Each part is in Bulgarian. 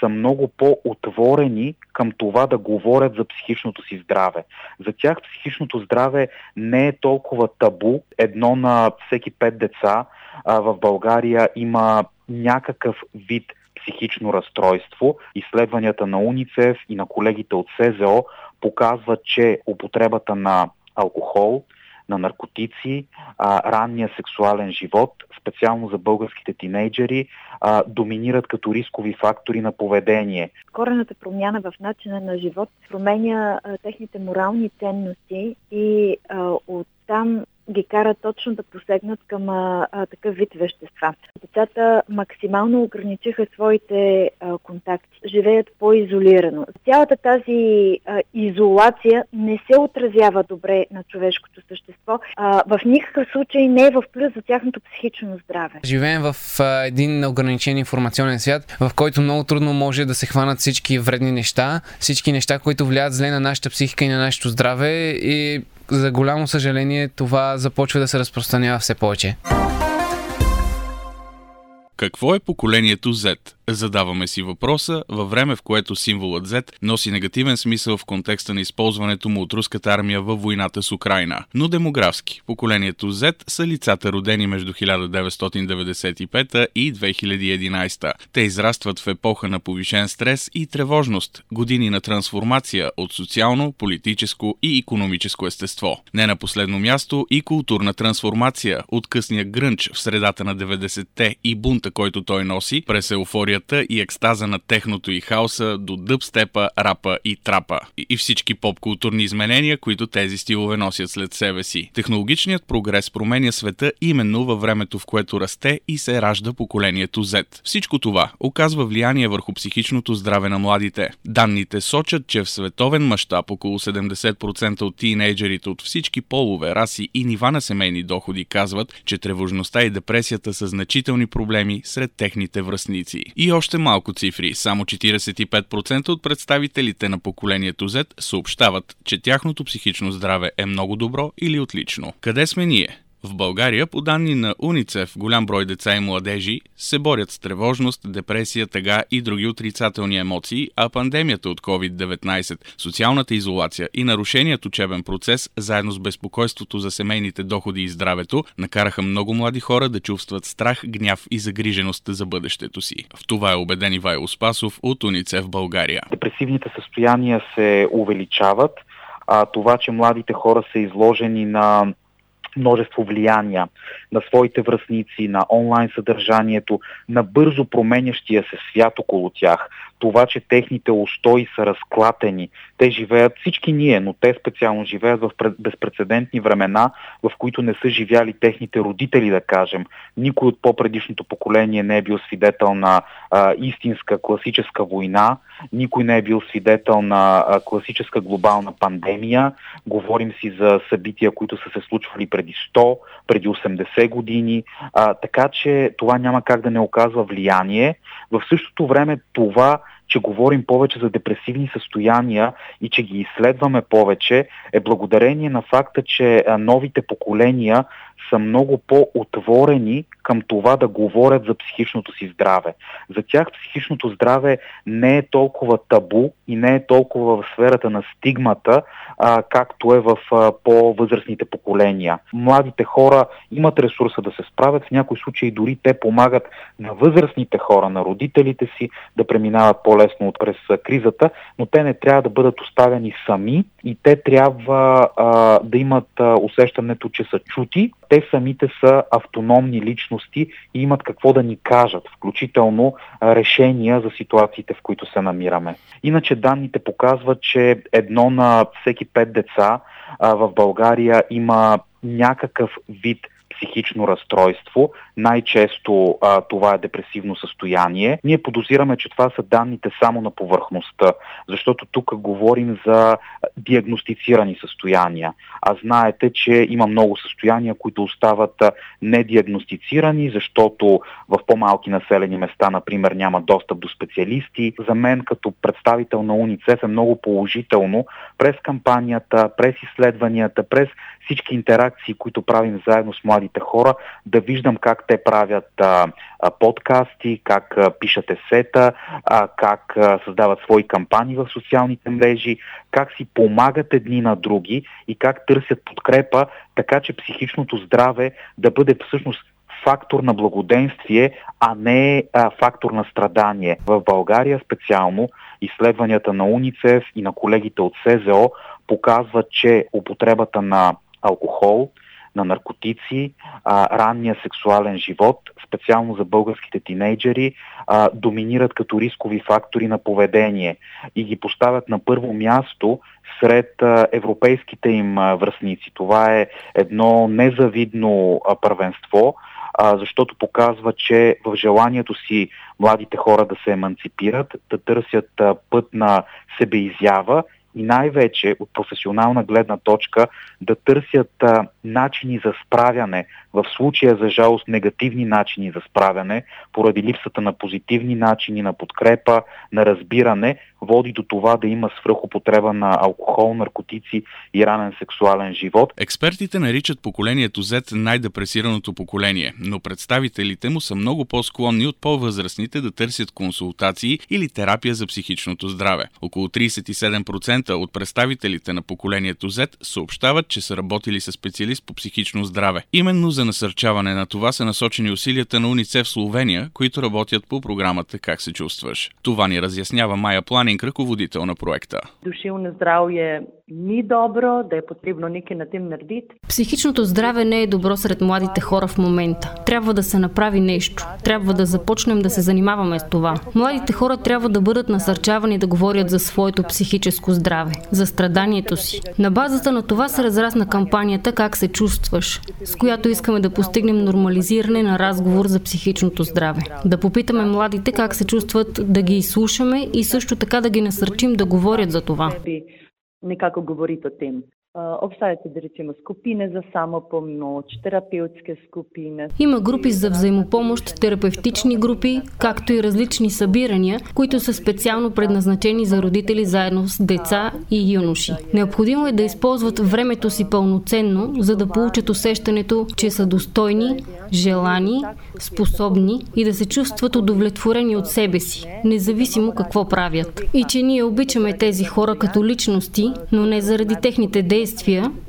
са много по-отворени към това да говорят за психичното си здраве. За тях психичното здраве не е толкова табу. Едно на всеки пет деца а, в България има някакъв вид психично разстройство. Изследванията на УНИЦЕФ и на колегите от СЗО показват, че употребата на алкохол, на наркотици, а, ранния сексуален живот, специално за българските тинейджери, а, доминират като рискови фактори на поведение. корената промяна в начина на живот променя а, техните морални ценности и а, оттам ги кара точно да посегнат към а, а, такъв вид вещества. Децата максимално ограничиха своите а, контакти, живеят по-изолирано. Цялата тази а, изолация не се отразява добре на човешкото същество. А, в никакъв случай не е в плюс за тяхното психично здраве. Живеем в а, един ограничен информационен свят, в който много трудно може да се хванат всички вредни неща, всички неща, които влияят зле на нашата психика и на нашето здраве и за голямо съжаление това започва да се разпространява все повече. Какво е поколението Z? Задаваме си въпроса във време, в което символът Z носи негативен смисъл в контекста на използването му от руската армия във войната с Украина. Но демографски, поколението Z са лицата родени между 1995 и 2011. Те израстват в епоха на повишен стрес и тревожност, години на трансформация от социално, политическо и економическо естество. Не на последно място и културна трансформация от късния грънч в средата на 90-те и бунта, който той носи, през еуфорията и екстаза на техното и хаоса до дъбстепа, рапа и трапа. И всички поп-културни изменения, които тези стилове носят след себе си. Технологичният прогрес променя света именно във времето, в което расте и се ражда поколението Z. Всичко това оказва влияние върху психичното здраве на младите. Данните сочат, че в световен мащаб около 70% от тинейджерите от всички полове, раси и нива на семейни доходи казват, че тревожността и депресията са значителни проблеми сред техните връстници. И още малко цифри, само 45% от представителите на поколението Z съобщават, че тяхното психично здраве е много добро или отлично. Къде сме ние? В България, по данни на УНИЦЕФ, голям брой деца и младежи се борят с тревожност, депресия, тъга и други отрицателни емоции, а пандемията от COVID-19, социалната изолация и нарушеният учебен процес, заедно с безпокойството за семейните доходи и здравето, накараха много млади хора да чувстват страх, гняв и загриженост за бъдещето си. В това е убеден Ивайло Спасов от УНИЦЕФ България. Депресивните състояния се увеличават, а това, че младите хора са изложени на множество влияния на своите връзници, на онлайн съдържанието, на бързо променящия се свят около тях. Това, че техните устои са разклатени. Те живеят, всички ние, но те специално живеят в пред- безпредседентни времена, в които не са живяли техните родители, да кажем. Никой от по-предишното поколение не е бил свидетел на а, истинска класическа война, никой не е бил свидетел на а, класическа глобална пандемия. Говорим си за събития, които са се случвали преди 100, преди 80 години, а, така че това няма как да не оказва влияние. В същото време това, че говорим повече за депресивни състояния и че ги изследваме повече, е благодарение на факта, че новите поколения са много по-отворени към това да говорят за психичното си здраве. За тях психичното здраве не е толкова табу и не е толкова в сферата на стигмата, а, както е в а, по-възрастните поколения. Младите хора имат ресурса да се справят, в някои случаи дори те помагат на възрастните хора, на родителите си да преминават по-лесно от през кризата, но те не трябва да бъдат оставени сами и те трябва а, да имат а, усещането, че са чути. Те самите са автономни личности и имат какво да ни кажат, включително решения за ситуациите, в които се намираме. Иначе данните показват, че едно на всеки пет деца в България има някакъв вид психично разстройство. най-често а, това е депресивно състояние. Ние подозираме, че това са данните само на повърхността, защото тук говорим за диагностицирани състояния. А знаете, че има много състояния, които остават недиагностицирани, защото в по-малки населени места, например, няма достъп до специалисти. За мен като представител на УНИЦЕФ е много положително през кампанията, през изследванията, през всички интеракции, които правим заедно с младите хора, да виждам как те правят а, а, подкасти, как а, пишат есета, а, как а, създават свои кампании в социалните мрежи, как си помагат едни на други и как търсят подкрепа, така че психичното здраве да бъде всъщност фактор на благоденствие, а не а, фактор на страдание. В България специално изследванията на УНИЦЕФ и на колегите от СЗО показват, че употребата на алкохол, на наркотици, а, ранния сексуален живот, специално за българските тинейджери, а, доминират като рискови фактори на поведение и ги поставят на първо място сред а, европейските им а, връзници. Това е едно незавидно а, първенство, а, защото показва, че в желанието си младите хора да се еманципират, да търсят а, път на себеизява и най-вече от професионална гледна точка да търсят а, начини за справяне, в случая за жалост негативни начини за справяне, поради липсата на позитивни начини на подкрепа, на разбиране, води до това да има свръхопотреба на алкохол, наркотици и ранен сексуален живот. Експертите наричат поколението Z най-депресираното поколение, но представителите му са много по-склонни от по-възрастните да търсят консултации или терапия за психичното здраве. Около 37% от представителите на поколението Z съобщават, че са работили с специалист по психично здраве. Именно за насърчаване на това са насочени усилията на УНИЦЕФ Словения, които работят по програмата Как се чувстваш. Това ни разяснява Майя napovedan in kako vodite ona projekta? Duševno zdravje ни добро, да е потребно некaj на тем наредити. Психичното здраве не е добро сред младите хора в момента. Трябва да се направи нещо. Трябва да започнем да се занимаваме с това. Младите хора трябва да бъдат насърчавани да говорят за своето психическо здраве, за страданието си. На базата на това се разрасна кампанията Как се чувстваш, с която искаме да постигнем нормализиране на разговор за психичното здраве. Да попитаме младите как се чувстват, да ги изслушаме и също така да ги насърчим да говорят за това nekako govoriti o tem. Се, да речем, скупине за самопомощ, терапевтски скупини. Има групи за взаимопомощ, терапевтични групи, както и различни събирания, които са специално предназначени за родители заедно с деца и юноши. Необходимо е да използват времето си пълноценно, за да получат усещането, че са достойни, желани, способни и да се чувстват удовлетворени от себе си, независимо какво правят. И че ние обичаме тези хора като личности, но не заради техните действия,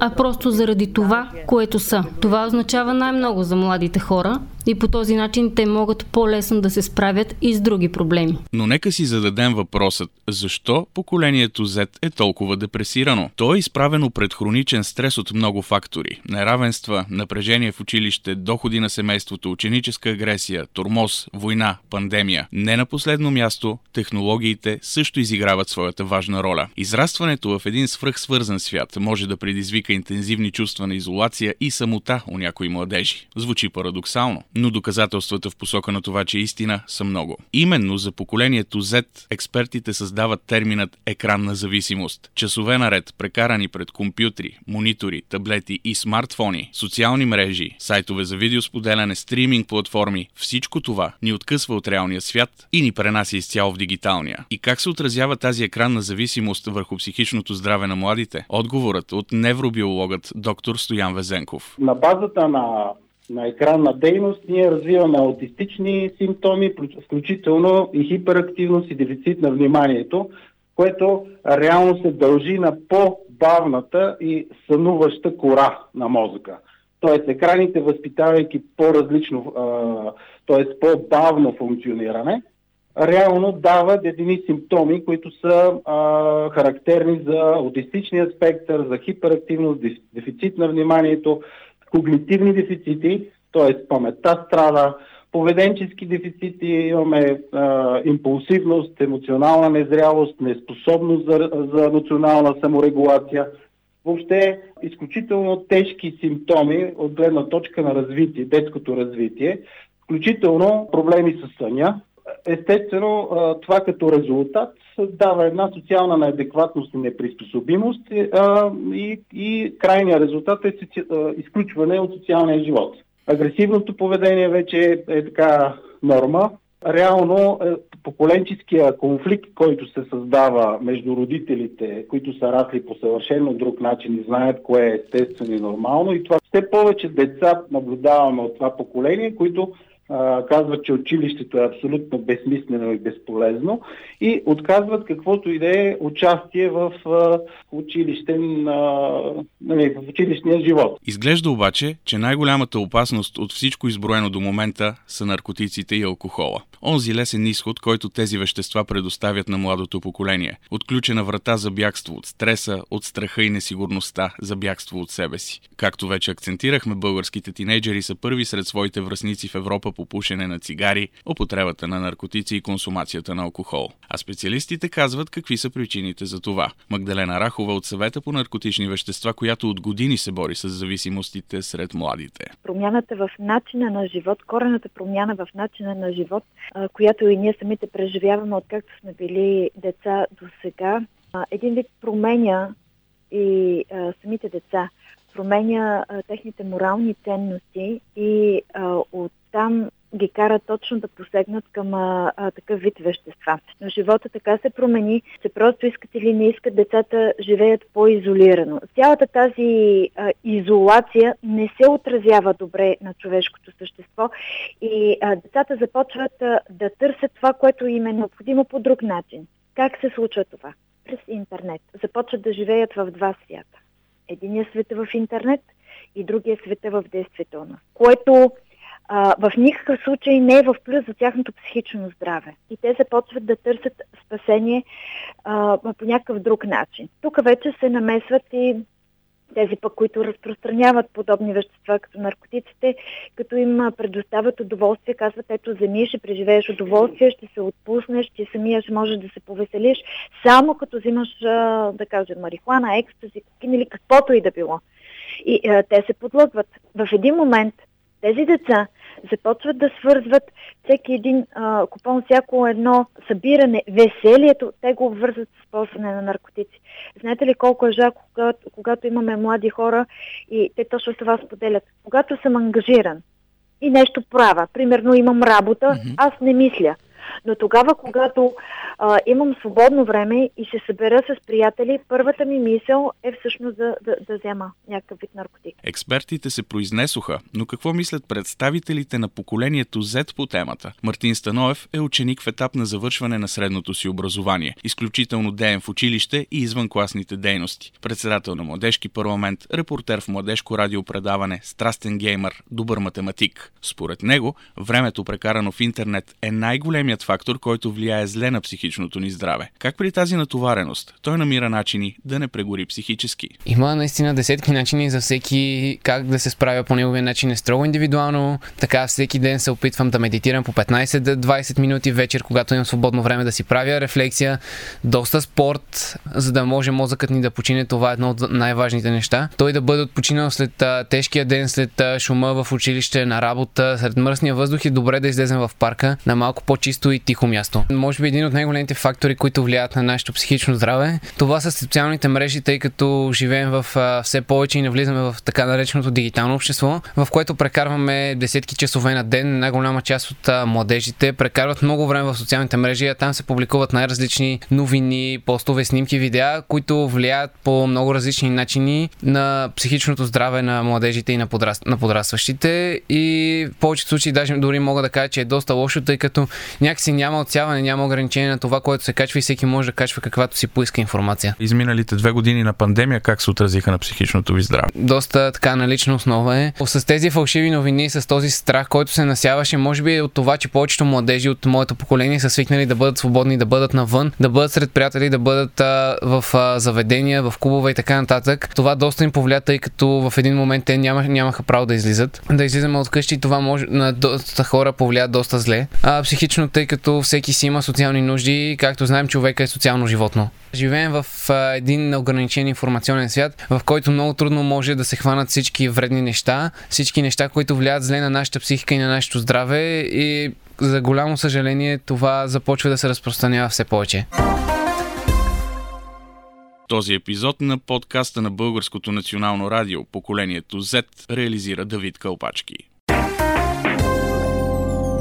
а просто заради това, което са. Това означава най-много за младите хора, и по този начин те могат по-лесно да се справят и с други проблеми. Но нека си зададем въпросът, защо поколението Z е толкова депресирано? То е изправено пред хроничен стрес от много фактори. Неравенства, напрежение в училище, доходи на семейството, ученическа агресия, тормоз, война, пандемия. Не на последно място, технологиите също изиграват своята важна роля. Израстването в един свръхсвързан свят може да предизвика интензивни чувства на изолация и самота у някои младежи. Звучи парадоксално но доказателствата в посока на това, че е истина, са много. Именно за поколението Z експертите създават терминът екранна зависимост. Часове наред, прекарани пред компютри, монитори, таблети и смартфони, социални мрежи, сайтове за видеосподеляне, стриминг платформи, всичко това ни откъсва от реалния свят и ни пренася изцяло в дигиталния. И как се отразява тази екранна зависимост върху психичното здраве на младите? Отговорът от невробиологът доктор Стоян Везенков. На базата на на екранна дейност, ние развиваме аутистични симптоми, включително и хиперактивност и дефицит на вниманието, което реално се дължи на по-бавната и сънуваща кора на мозъка. Тоест екраните, възпитавайки по-различно, т.е. по-бавно функциониране, реално дават едини симптоми, които са а, характерни за аутистичния спектър, за хиперактивност, дефицит на вниманието, когнитивни дефицити, т.е. паметта страда, поведенчески дефицити, имаме а, импулсивност, емоционална незрялост, неспособност за, за национална саморегулация въобще изключително тежки симптоми от гледна точка на развитие, детското развитие, включително проблеми с съня. Естествено, това като резултат дава една социална неадекватност и неприспособимост и, и крайният резултат е изключване от социалния живот. Агресивното поведение вече е, е така норма. Реално е, поколенческия конфликт, който се създава между родителите, които са расли по съвършено друг начин и знаят кое е естествено и нормално. И това все повече деца наблюдаваме от това поколение, които казват, че училището е абсолютно безсмислено и безполезно и отказват каквото и да е участие в, нали, в училищния живот. Изглежда обаче, че най-голямата опасност от всичко изброено до момента са наркотиците и алкохола. Онзи лесен изход, който тези вещества предоставят на младото поколение. Отключена врата за бягство от стреса, от страха и несигурността, за бягство от себе си. Както вече акцентирахме, българските тинейджери са първи сред своите връзници в Европа по пушене на цигари, употребата на наркотици и консумацията на алкохол. А специалистите казват какви са причините за това. Магдалена Рахова от съвета по наркотични вещества, която от години се бори с зависимостите сред младите. Промяната в начина на живот, корената промяна в начина на живот, която и ние самите преживяваме, откакто сме били деца до сега, един вид променя и а, самите деца, променя а, техните морални ценности и а, оттам ги кара точно да посегнат към а, а, такъв вид вещества. Но живота така се промени, че просто искат или не искат децата живеят по-изолирано. Цялата тази а, изолация не се отразява добре на човешкото същество и а, децата започват а, да търсят това, което им е необходимо по друг начин. Как се случва това? През интернет. Започват да живеят в два свята. Единият свет е в интернет и другия свет е в действителност, което а, в никакъв случай не е в плюс за тяхното психично здраве. И те започват да търсят спасение а, по някакъв друг начин. Тук вече се намесват и тези пък, които разпространяват подобни вещества, като наркотиците, като им предоставят удоволствие, казват, ето, вземи, ще преживееш удоволствие, ще се отпуснеш, ти самия ще можеш да се повеселиш, само като взимаш, да кажем, марихуана, екстази, кокин или каквото и да било. И а, те се подлъгват. В един момент тези деца започват да свързват всеки един а, купон, всяко едно събиране, веселието, те го обвързват с ползване на наркотици. Знаете ли колко е жалко, когато, когато имаме млади хора и те точно това споделят. Когато съм ангажиран и нещо правя, примерно имам работа, mm-hmm. аз не мисля. Но тогава, когато а, имам свободно време и се събера с приятели, първата ми мисъл е всъщност да, да, да взема някакъв вид наркотик. Експертите се произнесоха, но какво мислят представителите на поколението Z по темата? Мартин Станоев е ученик в етап на завършване на средното си образование, изключително деен в училище и извън класните дейности. Председател на младежки парламент, репортер в младежко радиопредаване, страстен геймър, добър математик. Според него, времето прекарано в интернет е най-големият фактор, който влияе зле на психичното ни здраве. Как при тази натовареност той намира начини да не прегори психически? Има наистина десетки начини за всеки как да се справя по неговия начин е строго индивидуално. Така всеки ден се опитвам да медитирам по 15-20 минути вечер, когато имам свободно време да си правя рефлексия, доста спорт, за да може мозъкът ни да почине. Това е едно от най-важните неща. Той да бъде отпочинал след а, тежкия ден, след а, шума в училище, на работа, след мръсния въздух и добре да излезем в парка на малко по-чисто и тихо място. Може би един от най-големите фактори, които влияят на нашето психично здраве, това са социалните мрежи, тъй като живеем в а, все повече и навлизаме в така нареченото дигитално общество, в което прекарваме десетки часове на ден. Най-голяма част от а, младежите прекарват много време в социалните мрежи, а там се публикуват най-различни новини, постове, снимки, видеа, които влияят по много различни начини на психичното здраве на младежите и на, подраст... на подрастващите. И в повечето случаи даже дори мога да кажа, че е доста лошо, тъй като някакси няма отсяване, няма ограничение на това, което се качва и всеки може да качва каквато си поиска информация. Изминалите две години на пандемия как се отразиха на психичното ви здраве? Доста така налична основа е. С тези фалшиви новини, с този страх, който се насяваше, може би от това, че повечето младежи от моето поколение са свикнали да бъдат свободни, да бъдат навън, да бъдат сред приятели, да бъдат а, в а, заведения, в клубове и така нататък. Това доста им повлия, тъй като в един момент те няма, нямаха право да излизат. Да излизаме от къщи, това може на доста хора повлия доста зле. А, психично, тъй тъй като всеки си има социални нужди. Както знаем, човека е социално животно. Живеем в а, един ограничен информационен свят, в който много трудно може да се хванат всички вредни неща, всички неща, които влияят зле на нашата психика и на нашето здраве и за голямо съжаление това започва да се разпространява все повече. Този епизод на подкаста на Българското национално радио Поколението Z реализира Давид Кълпачки.